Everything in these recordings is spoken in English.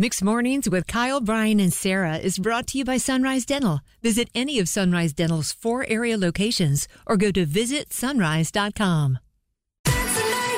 Mixed Mornings with Kyle, Brian, and Sarah is brought to you by Sunrise Dental. Visit any of Sunrise Dental's four area locations or go to visitsunrise.com.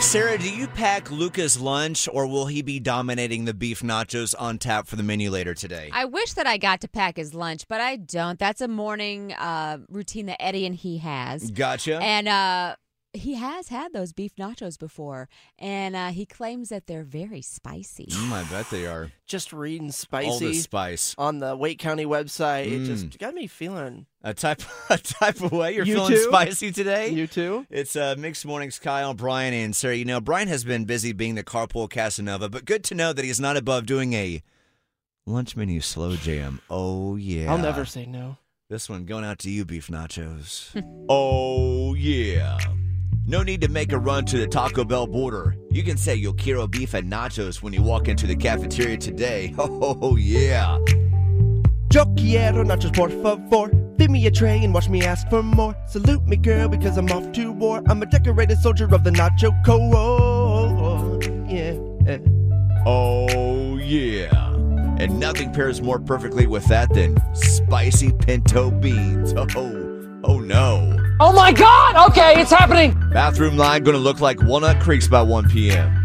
Sarah, do you pack Luca's lunch or will he be dominating the beef nachos on tap for the menu later today? I wish that I got to pack his lunch, but I don't. That's a morning uh, routine that Eddie and he has. Gotcha. And uh, he has had those beef nachos before, and uh, he claims that they're very spicy. Mm, I bet they are. Just reading spicy All the spicy spice. on the Wake County website. It Mm. just got me feeling. A type a type of way. You're You feeling too? spicy today? You too? It's uh, Mixed Mornings, Kyle, Brian, and Sarah. You know, Brian has been busy being the carpool Casanova, but good to know that he's not above doing a lunch menu slow jam. Oh, yeah. I'll never say no. This one going out to you, Beef Nachos. oh, yeah. No need to make a run to the Taco Bell border. You can say Yo quiero beef and nachos when you walk into the cafeteria today. Oh, yeah. Yo quiero nachos por favor. Feed me a tray and watch me ask for more. Salute me, girl, because I'm off to war. I'm a decorated soldier of the Nacho Corps. Yeah. Oh, yeah. And nothing pairs more perfectly with that than spicy pinto beans. Oh, oh no. Oh my god! Okay, it's happening! Bathroom line gonna look like Walnut Creeks by 1 p.m.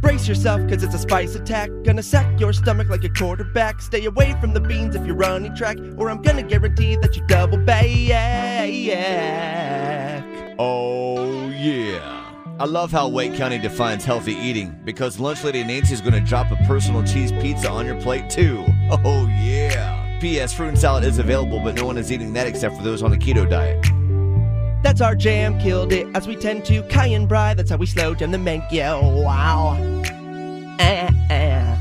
Brace yourself, cause it's a spice attack. Gonna sack your stomach like a quarterback. Stay away from the beans if you're running track, or I'm gonna guarantee that you double back. Oh, yeah. I love how Wake County defines healthy eating because Lunch Lady Nancy's going to drop a personal cheese pizza on your plate too. Oh, yeah. P.S. Fruit and salad is available, but no one is eating that except for those on a keto diet. That's our jam, killed it as we tend to. Kai and Bry, that's how we slow jam the menu. Wow. Eh, eh.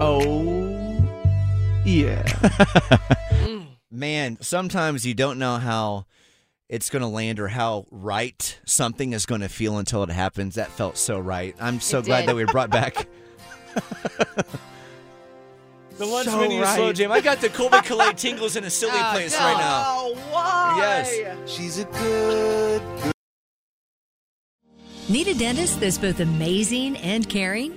Oh, yeah. Man, sometimes you don't know how it's going to land or how right something is going to feel until it happens. That felt so right. I'm so It glad did. that we brought back the lunch So menu right. slow jam. I got the Colby Calais tingles in a silly Oh, place no. right now. Oh, why? Yes. She's a good, Need a dentist that's both amazing and caring?